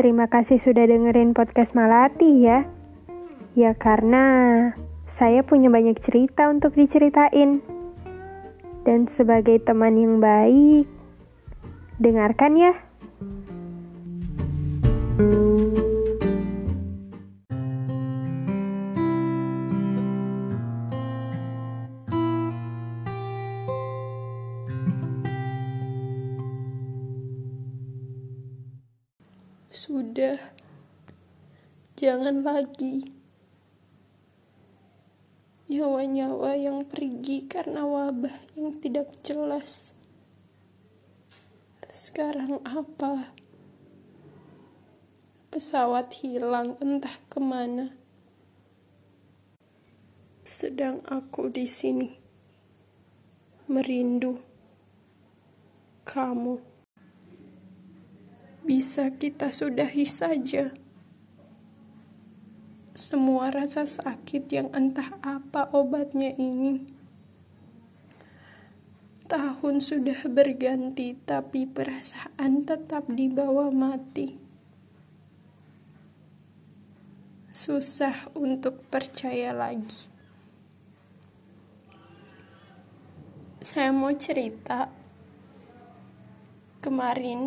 Terima kasih sudah dengerin podcast Malati ya. Ya karena saya punya banyak cerita untuk diceritain. Dan sebagai teman yang baik, dengarkan ya. Sudah, jangan lagi. Nyawa-nyawa yang pergi karena wabah yang tidak jelas. Sekarang apa? Pesawat hilang entah ke mana. Sedang aku di sini, merindu kamu. Bisa kita sudahi saja semua rasa sakit yang entah apa obatnya ini. Tahun sudah berganti, tapi perasaan tetap di bawah mati. Susah untuk percaya lagi. Saya mau cerita. Kemarin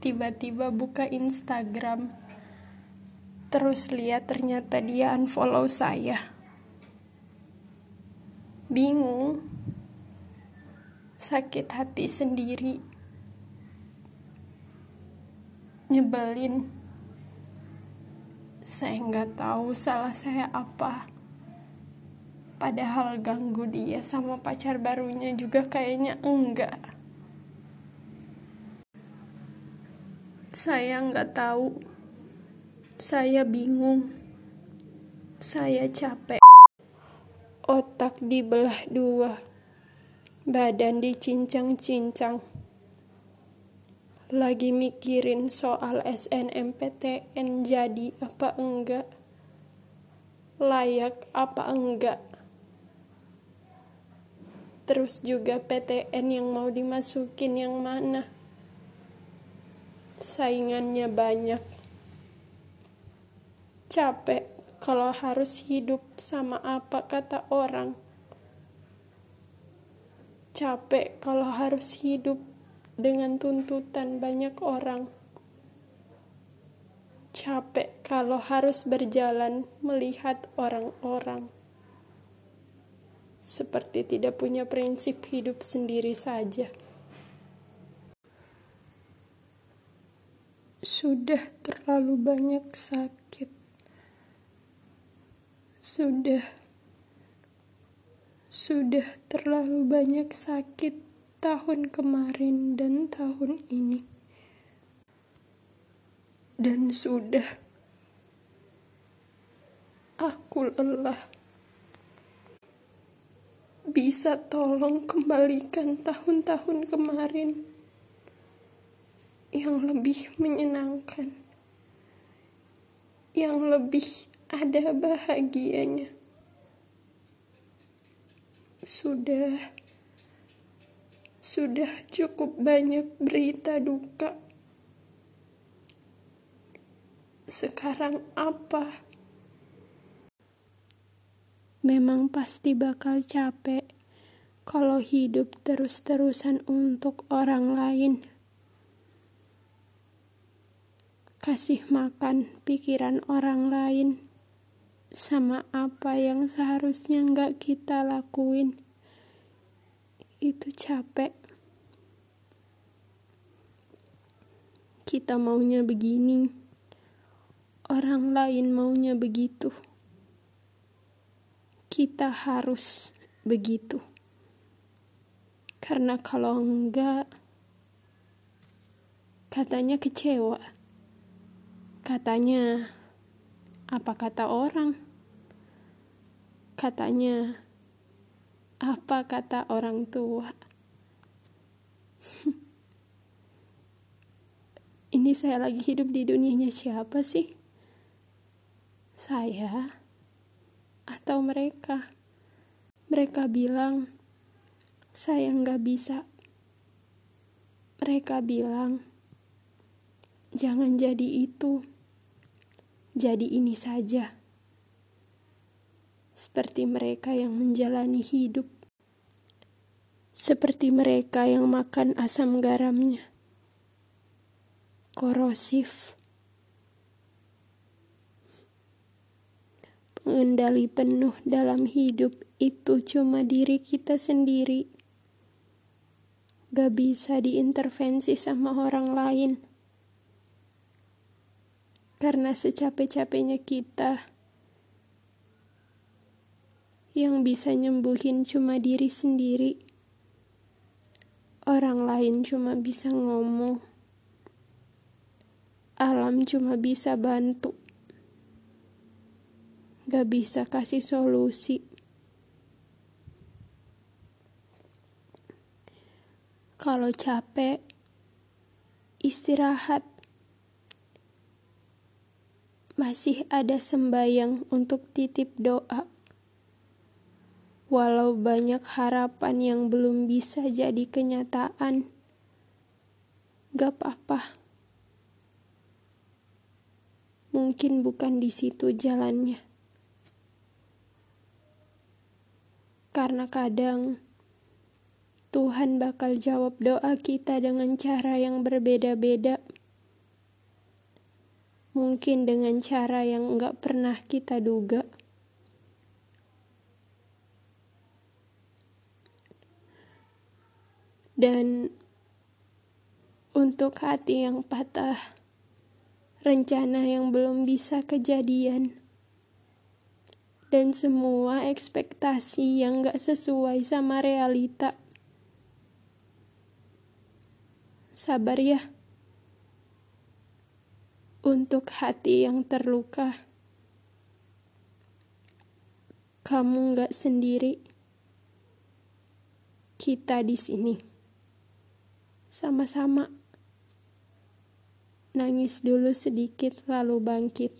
tiba-tiba buka Instagram. Terus lihat ternyata dia unfollow saya. Bingung. Sakit hati sendiri. Nyebelin. Saya nggak tahu salah saya apa. Padahal ganggu dia sama pacar barunya juga kayaknya enggak saya nggak tahu saya bingung. Saya capek. Otak dibelah dua. Badan dicincang-cincang. Lagi mikirin soal SNMPTN jadi apa enggak. Layak apa enggak. Terus juga PTN yang mau dimasukin yang mana. Saingannya banyak capek kalau harus hidup sama apa kata orang. Capek kalau harus hidup dengan tuntutan banyak orang. Capek kalau harus berjalan melihat orang-orang. Seperti tidak punya prinsip hidup sendiri saja. Sudah terlalu banyak sakit sudah, sudah terlalu banyak sakit tahun kemarin dan tahun ini. Dan sudah, aku lelah. Bisa tolong kembalikan tahun-tahun kemarin yang lebih menyenangkan, yang lebih ada bahagianya. Sudah, sudah cukup banyak berita duka. Sekarang apa? Memang pasti bakal capek kalau hidup terus-terusan untuk orang lain. Kasih makan pikiran orang lain sama apa yang seharusnya nggak kita lakuin. Itu capek. Kita maunya begini. Orang lain maunya begitu. Kita harus begitu. Karena kalau enggak katanya kecewa katanya apa kata orang? Katanya, apa kata orang tua? Ini saya lagi hidup di dunianya siapa sih? Saya atau mereka? Mereka bilang, saya nggak bisa. Mereka bilang, Jangan jadi itu. Jadi ini saja. Seperti mereka yang menjalani hidup. Seperti mereka yang makan asam garamnya. Korosif. Pengendali penuh dalam hidup itu cuma diri kita sendiri. Gak bisa diintervensi sama orang lain. Karena secapek-capeknya kita, yang bisa nyembuhin cuma diri sendiri. Orang lain cuma bisa ngomong. Alam cuma bisa bantu. Gak bisa kasih solusi. Kalau capek, istirahat. Masih ada sembayang untuk titip doa. Walau banyak harapan yang belum bisa jadi kenyataan, gak apa-apa. Mungkin bukan di situ jalannya. Karena kadang Tuhan bakal jawab doa kita dengan cara yang berbeda-beda. Mungkin dengan cara yang nggak pernah kita duga. Dan untuk hati yang patah, rencana yang belum bisa kejadian, dan semua ekspektasi yang gak sesuai sama realita. Sabar ya. Untuk hati yang terluka, kamu gak sendiri. Kita di sini sama-sama nangis dulu sedikit, lalu bangkit.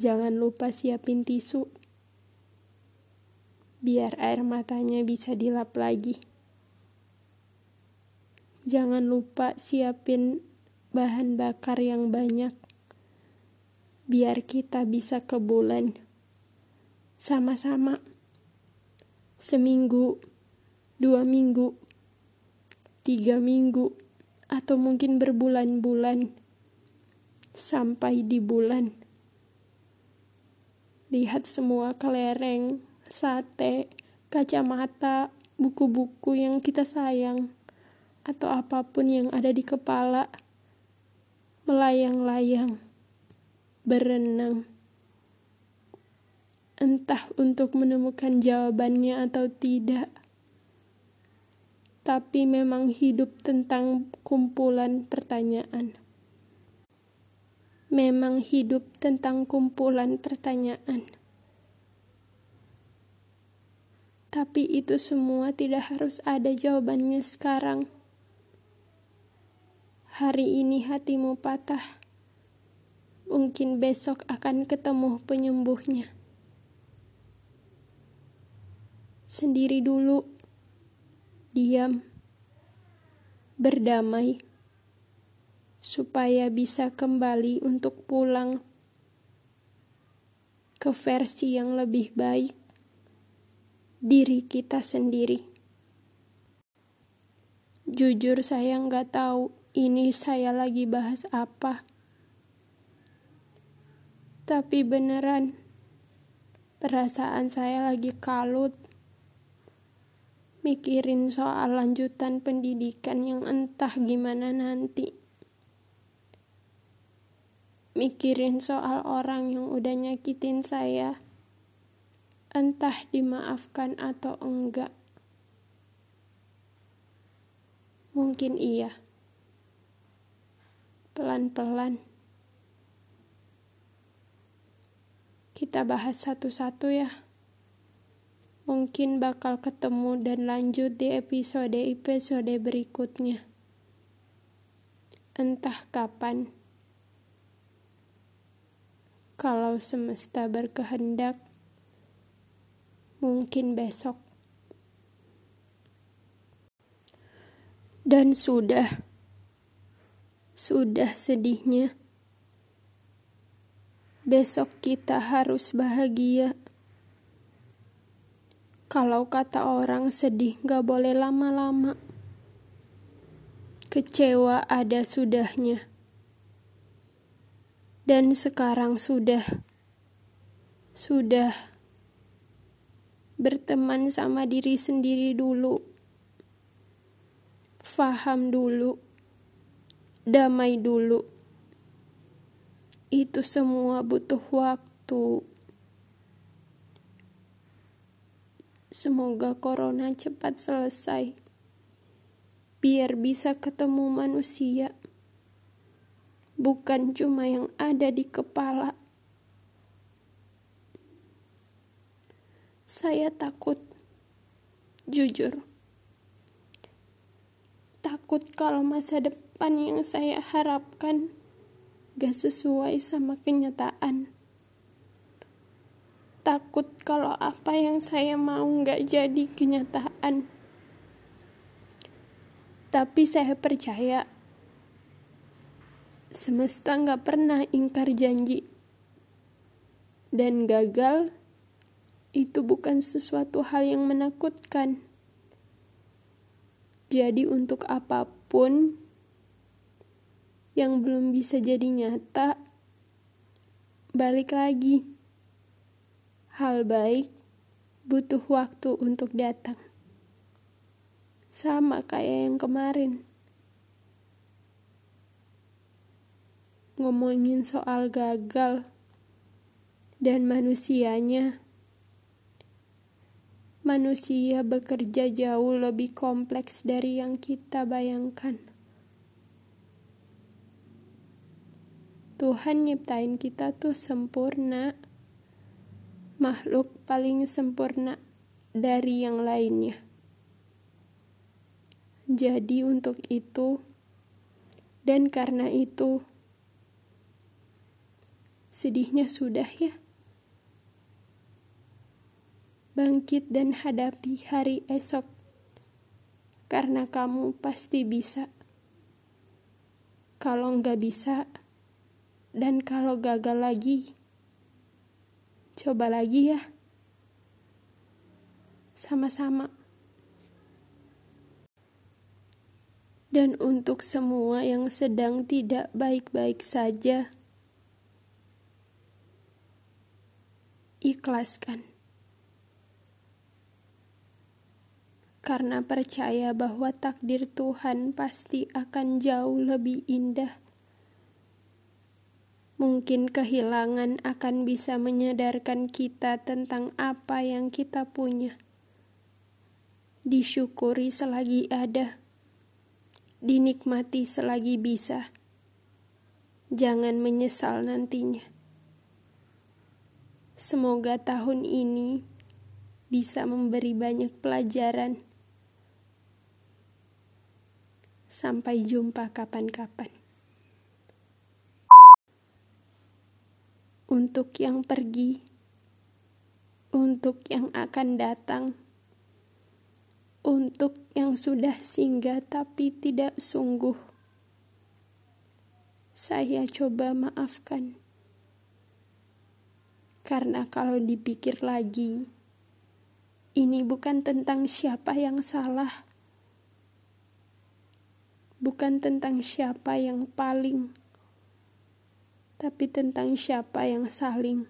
Jangan lupa siapin tisu, biar air matanya bisa dilap lagi. Jangan lupa siapin bahan bakar yang banyak biar kita bisa ke bulan sama-sama seminggu, dua minggu, tiga minggu, atau mungkin berbulan-bulan sampai di bulan. Lihat semua kelereng, sate, kacamata, buku-buku yang kita sayang atau apa pun yang ada di kepala, melayang-layang, berenang, entah untuk menemukan jawabannya atau tidak, tapi memang hidup tentang kumpulan pertanyaan. Memang hidup tentang kumpulan pertanyaan. Tapi itu semua tidak harus ada jawabannya sekarang hari ini hatimu patah, mungkin besok akan ketemu penyembuhnya. Sendiri dulu, diam, berdamai, supaya bisa kembali untuk pulang ke versi yang lebih baik diri kita sendiri. Jujur saya nggak tahu ini saya lagi bahas apa. Tapi beneran, perasaan saya lagi kalut. Mikirin soal lanjutan pendidikan yang entah gimana nanti. Mikirin soal orang yang udah nyakitin saya. Entah dimaafkan atau enggak. Mungkin iya pelan-pelan. Kita bahas satu-satu ya. Mungkin bakal ketemu dan lanjut di episode-episode berikutnya. Entah kapan. Kalau semesta berkehendak, mungkin besok. Dan sudah Sudah sedihnya. Besok kita harus bahagia. Kalau kata orang sedih gak boleh lama-lama. Kecewa ada sudahnya. Dan sekarang sudah. Sudah. Berteman sama diri sendiri dulu. Faham dulu. Damai dulu. Itu semua butuh waktu. Semoga corona cepat selesai. Biar bisa ketemu manusia. Bukan cuma yang ada di kepala. Saya takut. Jujur. Takut kalau masa depan yang saya harapkan gak sesuai sama kenyataan takut kalau apa yang saya mau nggak jadi kenyataan. Tapi saya percaya semesta nggak pernah ingkar janji. Dan gagal itu bukan sesuatu hal yang menakutkan. Jadi untuk apa pun yang belum bisa jadi nyata, balik lagi hal baik butuh waktu untuk datang. Sama kayak yang kemarin. Ngomongin soal gagal dan manusianya. Manusia bekerja jauh lebih kompleks dari yang kita bayangkan. Tuhan nyiptain kita tuh sempurna makhluk paling sempurna dari yang lainnya. Jadi, untuk itu, dan karena itu, sedihnya sudah ya. Bangkit dan hadapi hari esok, karena kamu pasti bisa. Kalau nggak bisa, dan kalau gagal lagi, Coba lagi ya. Sama-sama. Dan untuk semua yang sedang tidak baik-baik saja, ikhlaskan. Karena percaya bahwa takdir Tuhan pasti akan jauh lebih indah Mungkin kehilangan akan bisa menyadarkan kita tentang apa yang kita punya. Disyukuri selagi ada, dinikmati selagi bisa. Jangan menyesal nantinya. Semoga tahun ini bisa memberi banyak pelajaran. Sampai jumpa kapan-kapan. Untuk yang pergi, untuk yang akan datang, untuk yang sudah singgah tapi tidak sungguh. Saya coba maafkan, karena kalau dipikir lagi, ini bukan tentang siapa yang salah, bukan tentang siapa yang paling tapi tentang siapa yang saling.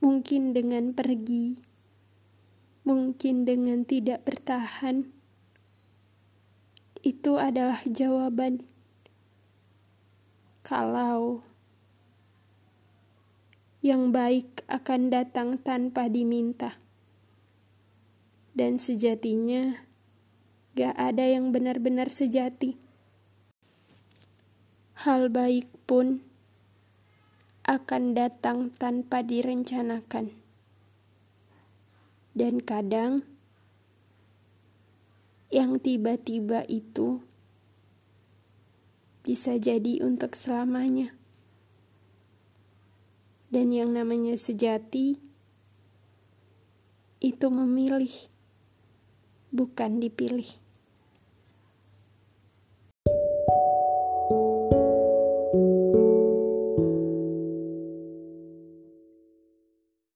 Mungkin dengan pergi, mungkin dengan tidak bertahan, itu adalah jawaban. Kalau yang baik akan datang tanpa diminta, dan sejatinya gak ada yang benar-benar sejati hal baik pun akan datang tanpa direncanakan. Dan kadang yang tiba-tiba itu bisa jadi untuk selamanya. Dan yang namanya sejati itu memilih, bukan dipilih.